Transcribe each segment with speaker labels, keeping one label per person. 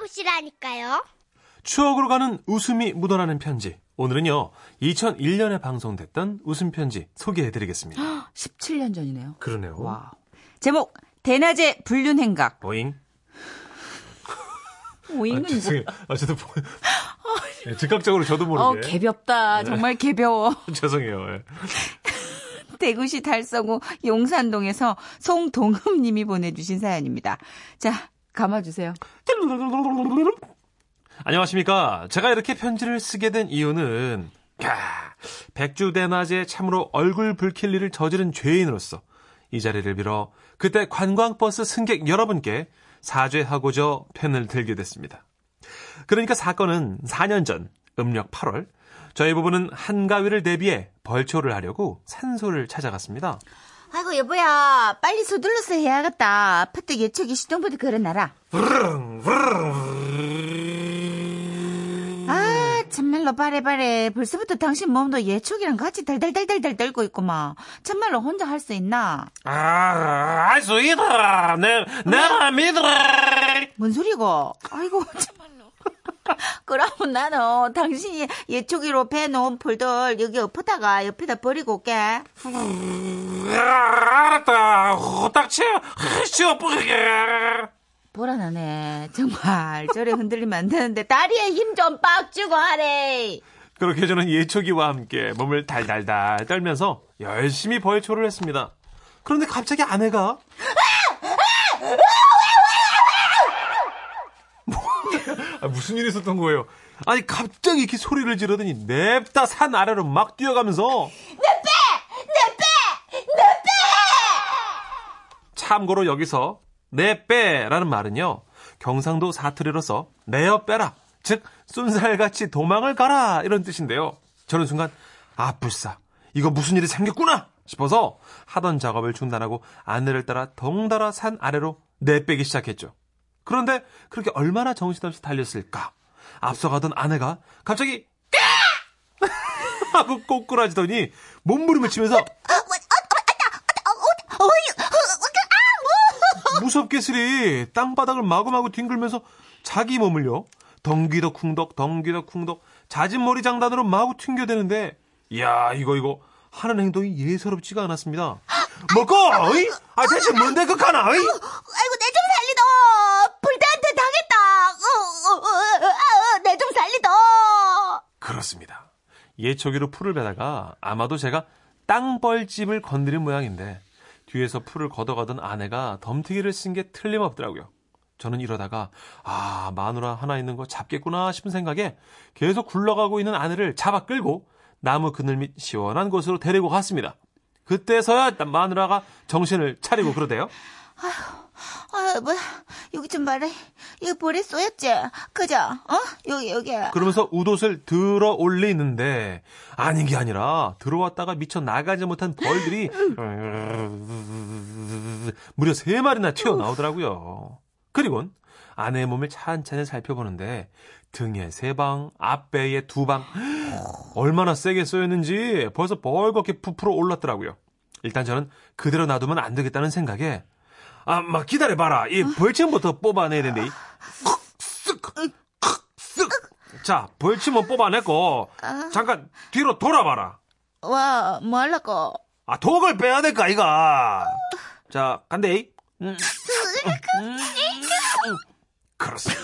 Speaker 1: 만나보시라니까요.
Speaker 2: 추억으로 가는 웃음이 묻어나는 편지. 오늘은요, 2001년에 방송됐던 웃음 편지 소개해드리겠습니다.
Speaker 3: 17년 전이네요.
Speaker 2: 그러네요.
Speaker 3: 와. 제목 대낮의 불륜 행각.
Speaker 2: 오잉.
Speaker 3: 오잉은
Speaker 2: 아, 죄송해요. 아, 저도 보... 네, 즉각적으로 저도
Speaker 3: 뭐... 어,
Speaker 2: 모르게.
Speaker 3: 개볍다. 정말 개벼워.
Speaker 2: 죄송해요. 예.
Speaker 3: 대구시 달성구 용산동에서 송동흠 님이 보내주신 사연입니다. 자, 감아주세요.
Speaker 2: 안녕하십니까. 제가 이렇게 편지를 쓰게 된 이유는, 야, 백주대낮에 참으로 얼굴 붉힐 일을 저지른 죄인으로서 이 자리를 빌어 그때 관광버스 승객 여러분께 사죄하고자 편을 들게 됐습니다. 그러니까 사건은 4년 전 음력 8월 저희 부부는 한가위를 대비해 벌초를 하려고 산소를 찾아갔습니다.
Speaker 3: 아이고 여보야 빨리 서둘러서 해야겠다. 아파트 예초기 시동부터 걸어놔라. 아 참말로 바래바래 벌써부터 당신 몸도 예초기랑 같이 달달달달달 떨고 있구만. 참말로 혼자 할 수 있나?
Speaker 2: 아, 할 수 있다. 내, 내가 믿어.
Speaker 3: 뭔 소리고? 아이고 참말로. 그러면 나는 당신이 예초기로 배놓은 풀들 여기 엎어다가 옆에다 버리고 올게.
Speaker 2: 알았다. 쉬어 뿌리게.
Speaker 3: 불안하네. 정말 저래 흔들리면 안 되는데 다리에 힘 좀 빡 주고 하래.
Speaker 2: 그렇게 저는 예초기와 함께 몸을 달달달 떨면서 열심히 벌초를 했습니다. 그런데 갑자기 아내가 아, 무슨 일이 있었던 거예요? 아니 갑자기 이렇게 소리를 지르더니 냅다 산 아래로 막 뛰어가면서 참고로 여기서 내 빼라는 말은요 경상도 사투리로서 내어 빼라 즉 쏜살같이 도망을 가라 이런 뜻인데요. 저는 순간 아 불사 이거 무슨 일이 생겼구나 싶어서 하던 작업을 중단하고 아내를 따라 덩달아 산 아래로 내빼기 시작했죠 그런데 그렇게 얼마나 정신없이 달렸을까 앞서가던 아내가 갑자기 까! 하고 꼬꾸라지더니 몸부림을 치면서 무섭게 스리 땅바닥을 마구마구 뒹굴면서 자기 몸을요 덩기덕 쿵덕 덩기덕 쿵덕 잦은 머리 장단으로 마구 튕겨대는데 이야 이거 이거 하는 행동이 예사롭지가 않았습니다. 먹고 어이? 아 대체 뭔데 극하나 어이?
Speaker 3: 아이고 내 좀 살리도 불대한테 당했다. 내 좀 살리도.
Speaker 2: 그렇습니다. 예초기로 풀을 베다가 아마도 제가 땅벌집을 건드린 모양인데 뒤에서 풀을 걷어가던 아내가 덤태기를 쓴 게 틀림없더라고요. 저는 이러다가 아 마누라 하나 있는 거 잡겠구나 싶은 생각에 계속 굴러가고 있는 아내를 잡아 끌고 나무 그늘 밑 시원한 곳으로 데리고 갔습니다. 그때서야 마누라가 정신을 차리고 그러대요.
Speaker 3: 아, 뭐 여기 좀 봐라. 이거 볼에 쏘였지? 그죠? 어? 여기 여기.
Speaker 2: 그러면서 웃옷을 들어 올리는데 아닌 게 아니라 들어왔다가 미쳐 나가지 못한 벌들이 무려 세 마리나 튀어나오더라고요. 그리곤 아내의 몸을 찬찬히 살펴보는데 등에 세 방, 앞배에 두 방. 얼마나 세게 쏘였는지 벌써 벌겋게 부풀어 올랐더라고요. 일단 저는 그대로 놔두면 안 되겠다는 생각에 아, 막 기다려봐라. 이 벌침부터 뽑아내야 되는데. 쓱, 쓱. 자, 벌침은 뽑아냈고 잠깐 뒤로 돌아봐라.
Speaker 3: 와, 뭐 하려고?
Speaker 2: 아, 독을 빼야 될까, 이가. 자, 간대. 음. 그렇습니다.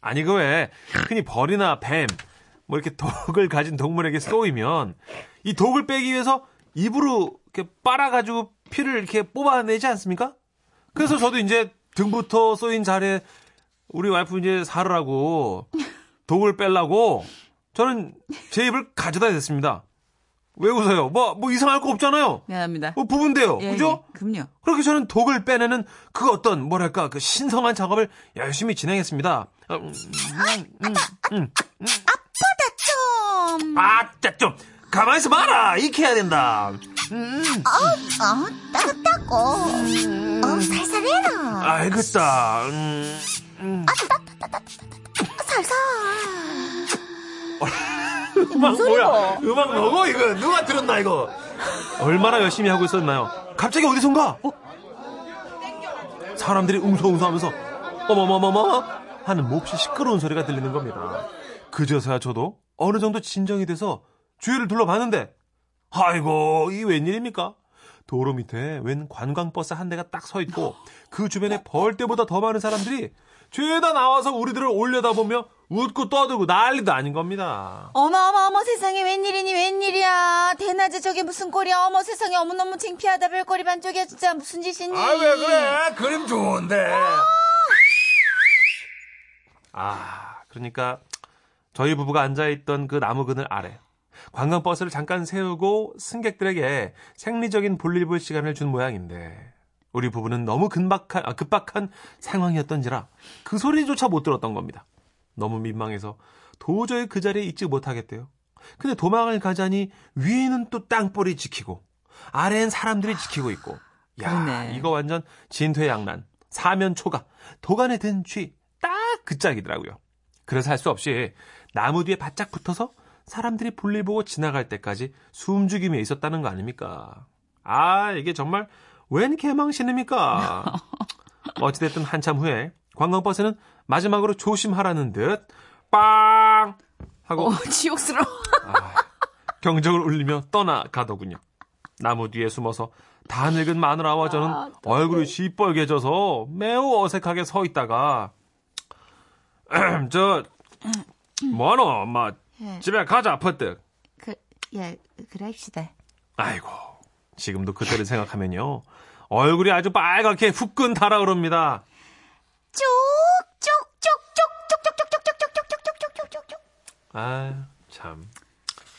Speaker 2: 아니, 그 왜, 흔히 벌이나 뱀, 뭐 이렇게 독을 가진 동물에게 쏘이면, 이 독을 빼기 위해서 입으로 이렇게 빨아가지고 피를 이렇게 뽑아내지 않습니까? 그래서 저도 이제 등부터 쏘인 자리에 우리 와이프 이제 살으라고 독을 빼려고 저는 제 입을 가져다 댔습니다. 왜 웃어요? 뭐, 뭐 이상할 거 없잖아요.
Speaker 3: 미안합니다.
Speaker 2: 뭐 부분데요.
Speaker 3: 예,
Speaker 2: 그죠?
Speaker 3: 예, 그럼요.
Speaker 2: 그렇게 저는 독을 빼내는 그 어떤 뭐랄까 그 신성한 작업을 열심히 진행했습니다. 어, 음, 음, 음, 음.
Speaker 3: 아프다 좀.
Speaker 2: 아, 진짜 좀 가만히 있어 봐라. 익혀야 된다.
Speaker 3: 어, 따갑다고. 어, 살살해라.
Speaker 2: 알겠다. 음, 음.
Speaker 3: 살살.
Speaker 2: 음악? 뭐야? 음악 뭐고 이거? 누가 들었나 이거? 얼마나 열심히 하고 있었나요? 갑자기 어디선가? 사람들이 웅성웅성하면서 어머머머머 하는 몹시 시끄러운 소리가 들리는 겁니다. 그저서야 저도 어느 정도 진정이 돼서 주위를 둘러봤는데 아이고 이 웬일입니까? 도로 밑에 웬 관광버스 한 대가 딱 서 있고 그 주변에 벌 때보다 더 많은 사람들이 죄다 나와서 우리들을 올려다보며 웃고 떠들고 난리도 아닌 겁니다.
Speaker 3: 어머 어머 어머 세상에 웬일이니 웬일이야. 대낮에 저게 무슨 꼴이야. 어머 세상에 어머 너무 창피하다. 별거리 반쪽이야. 진짜 무슨 짓이니.
Speaker 2: 아 왜 그래? 그림 좋은데. 아 그러니까 저희 부부가 앉아있던 그 나무 그늘 아래 관광버스를 잠깐 세우고 승객들에게 생리적인 볼일 볼 시간을 준 모양인데 우리 부부는 너무 급박한, 아, 급박한 상황이었던지라 그 소리조차 못 들었던 겁니다. 너무 민망해서 도저히 그 자리에 있지 못하겠대요. 근데 도망을 가자니 위에는 또 땅볼이 지키고 아래엔 사람들이 지키고 있고 야
Speaker 3: 그러네.
Speaker 2: 이거 완전 진퇴양난 사면 초가 도간에 든쥐딱그 짝이더라고요. 그래서 할 수 없이 나무 뒤에 바짝 붙어서 사람들이 볼일 보고 지나갈 때까지 숨죽임에 있었다는 거 아닙니까? 아, 이게 정말 웬 개망신입니까? 어찌됐든 한참 후에 관광버스는 마지막으로 조심하라는 듯, 빵! 하고
Speaker 3: 어 지옥스러워
Speaker 2: 아, 경적을 울리며 떠나가더군요. 나무 뒤에 숨어서 다 늙은 마누라와 저는
Speaker 3: 아,
Speaker 2: 얼굴이 시뻘개져서 매우 어색하게 서 있다가 저 뭐노 엄마
Speaker 3: 예.
Speaker 2: 집에 가자 퍼뜩
Speaker 3: 그 예 그래입시다
Speaker 2: 아이고 지금도 그때를 생각하면요 얼굴이 아주 빨갛게 후끈 달아오릅니다
Speaker 3: 쭉쭉쭉쭉쭉쭉쭉쭉쭉쭉쭉쭉쭉쭉쭉쭉
Speaker 2: 아참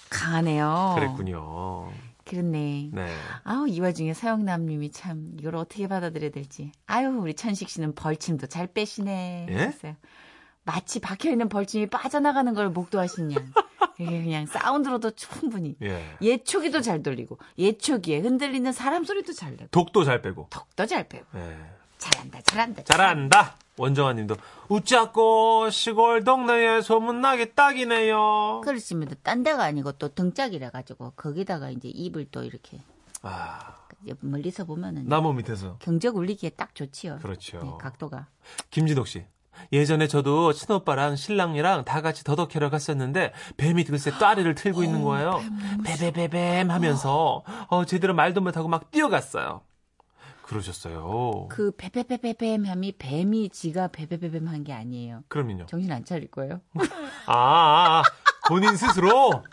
Speaker 3: 강하네요
Speaker 2: 그랬군요
Speaker 3: 그렇네
Speaker 2: 네
Speaker 3: 아우 이 와중에 서영남님이 참 이걸 어떻게 받아들여야 될지 아유 우리 천식 씨는 벌침도 잘 빼시네
Speaker 2: 예?
Speaker 3: 하셨어요. 마치 박혀 있는 벌침이 빠져나가는 걸 목도하시냐 이게 그냥 사운드로도 충분히
Speaker 2: 예.
Speaker 3: 예초기도 잘 돌리고 예초기에 흔들리는 사람 소리도 잘 내고
Speaker 2: 독도 잘 빼고
Speaker 3: 덕도 잘 빼고
Speaker 2: 예.
Speaker 3: 잘한다 잘한다
Speaker 2: 잘한다. 원정아 님도 웃자고 시골 동네에 소문나게 딱이네요.
Speaker 3: 그렇지만 딴 데가 아니고 또 등짝이라 가지고 거기다가 이제 입을 또 이렇게
Speaker 2: 아,
Speaker 3: 멀리서 보면은
Speaker 2: 나무 밑에서.
Speaker 3: 경적 울리기에 딱 좋지요.
Speaker 2: 그렇죠.
Speaker 3: 네, 각도가.
Speaker 2: 김진옥 씨. 예전에 저도 친오빠랑 신랑이랑 다 같이 더덕캐러 갔었는데 뱀이 글쎄 따리를 틀고 있는 거예요. 베베베뱀 하면서 어, 제대로 말도 못하고 막 뛰어갔어요. 그러셨어요.
Speaker 3: 그 베베베베뱀 함이 뱀이 지가 베베베뱀 한 게 아니에요.
Speaker 2: 그럼요.
Speaker 3: 정신 안 차릴 거예요.
Speaker 2: 아, 아, 아, 본인 스스로?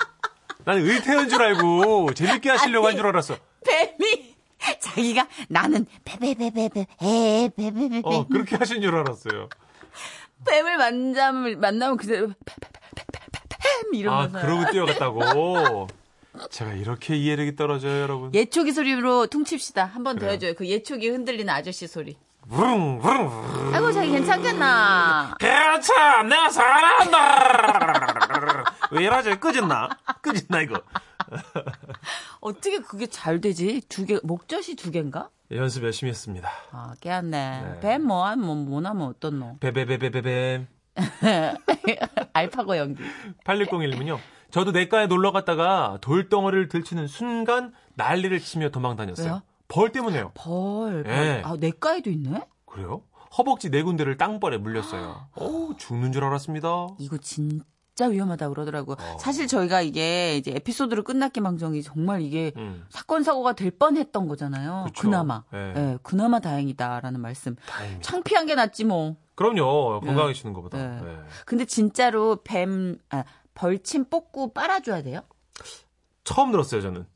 Speaker 2: 난 의태한 줄 알고 재밌게 하시려고 한 줄 알았어.
Speaker 3: 뱀이 자기가 나는 베베베베베 에 베베베베
Speaker 2: 어, 그렇게 하신 줄 알았어요.
Speaker 3: 뱀을 만나면 만나면 그대로 뱀
Speaker 2: 아,
Speaker 3: 이러면서
Speaker 2: 그러고 뛰어갔다고? 제가 이렇게 이해력이 떨어져요, 여러분.
Speaker 3: 예초기 소리로 퉁칩시다. 한 번 더. 해줘요. 그 예초기 흔들리는 아저씨 소리.
Speaker 2: 부릉, 부릉.
Speaker 3: 아이고 자기 괜찮겠나?
Speaker 2: 개참, 내가 사랑한다! 왜 이러지? 끄졌나? 끄졌나, 이거?
Speaker 3: 어떻게 그게 잘 되지? 두 개, 목젖이 두 개인가?
Speaker 2: 연습 열심히 했습니다.
Speaker 3: 아, 깨웠네.
Speaker 2: 네.
Speaker 3: 뱀 뭐, 한 뭐, 뭐나면 어떤 놈?
Speaker 2: 베베베베베뱀.
Speaker 3: 알파고 연기.
Speaker 2: 8601님은요. 저도 내과에 놀러 갔다가 돌덩어리를 들치는 순간 난리를 치며 도망 다녔어요.
Speaker 3: 왜요?
Speaker 2: 벌 때문에요.
Speaker 3: 벌. 벌.
Speaker 2: 예.
Speaker 3: 아, 내과에도 있네?
Speaker 2: 그래요? 허벅지 네 군데를 땅벌에 물렸어요. 오, 죽는 줄 알았습니다.
Speaker 3: 이거 진짜 위험하다고 그러더라고.
Speaker 2: 어.
Speaker 3: 사실 저희가 이게 이제 에피소드로 끝났기 망정이 정말 이게
Speaker 2: 음,
Speaker 3: 사건 사고가 될 뻔했던 거잖아요.
Speaker 2: 그쵸.
Speaker 3: 그나마
Speaker 2: 예.
Speaker 3: 예, 그나마 다행이다라는 말씀.
Speaker 2: 다행입니다.
Speaker 3: 창피한 게 낫지 뭐.
Speaker 2: 그럼요. 건강해지는 것보다.
Speaker 3: 네.
Speaker 2: 네.
Speaker 3: 근데 진짜로 뱀 아, 벌침 뽑고 빨아줘야 돼요?
Speaker 2: 처음 들었어요, 저는.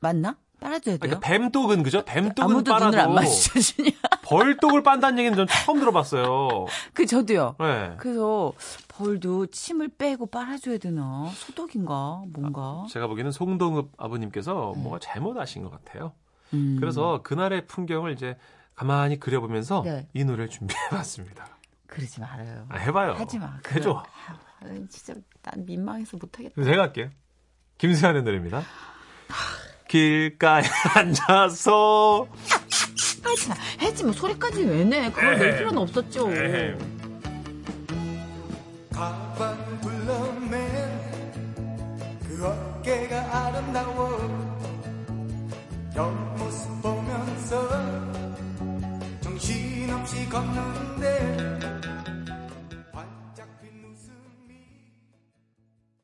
Speaker 3: 맞나? 빨아줘야 돼요?
Speaker 2: 그러니까 뱀독은 그죠? 뱀독은
Speaker 3: 아무도
Speaker 2: 빨아도
Speaker 3: 눈을 안 마주쳐주냐?
Speaker 2: 벌독을 빤다는 얘기는 전 처음 들어봤어요.
Speaker 3: 그 저도요.
Speaker 2: 네.
Speaker 3: 그래서 벌도 침을 빼고 빨아줘야 되나? 소독인가? 뭔가?
Speaker 2: 제가 보기에는 송동읍 아버님께서 뭐가 잘못하신 것 같아요.
Speaker 3: 음.
Speaker 2: 그래서 그날의 풍경을 이제 가만히 그려보면서
Speaker 3: 네.
Speaker 2: 이 노래를 준비해봤습니다.
Speaker 3: 그러지 말아요.
Speaker 2: 아, 해봐요.
Speaker 3: 하지 마.
Speaker 2: 해줘.
Speaker 3: 아, 진짜 난 민망해서 못하겠다.
Speaker 2: 제가 할게요. 김수현의 노래입니다. 길가에 앉아서
Speaker 3: 하지 마. 하지 마. 소리까지 왜 내? 그걸 낼 필요는 없었죠.
Speaker 2: 에헤.
Speaker 1: 가방을 둘러맨 그 어깨가 아름다워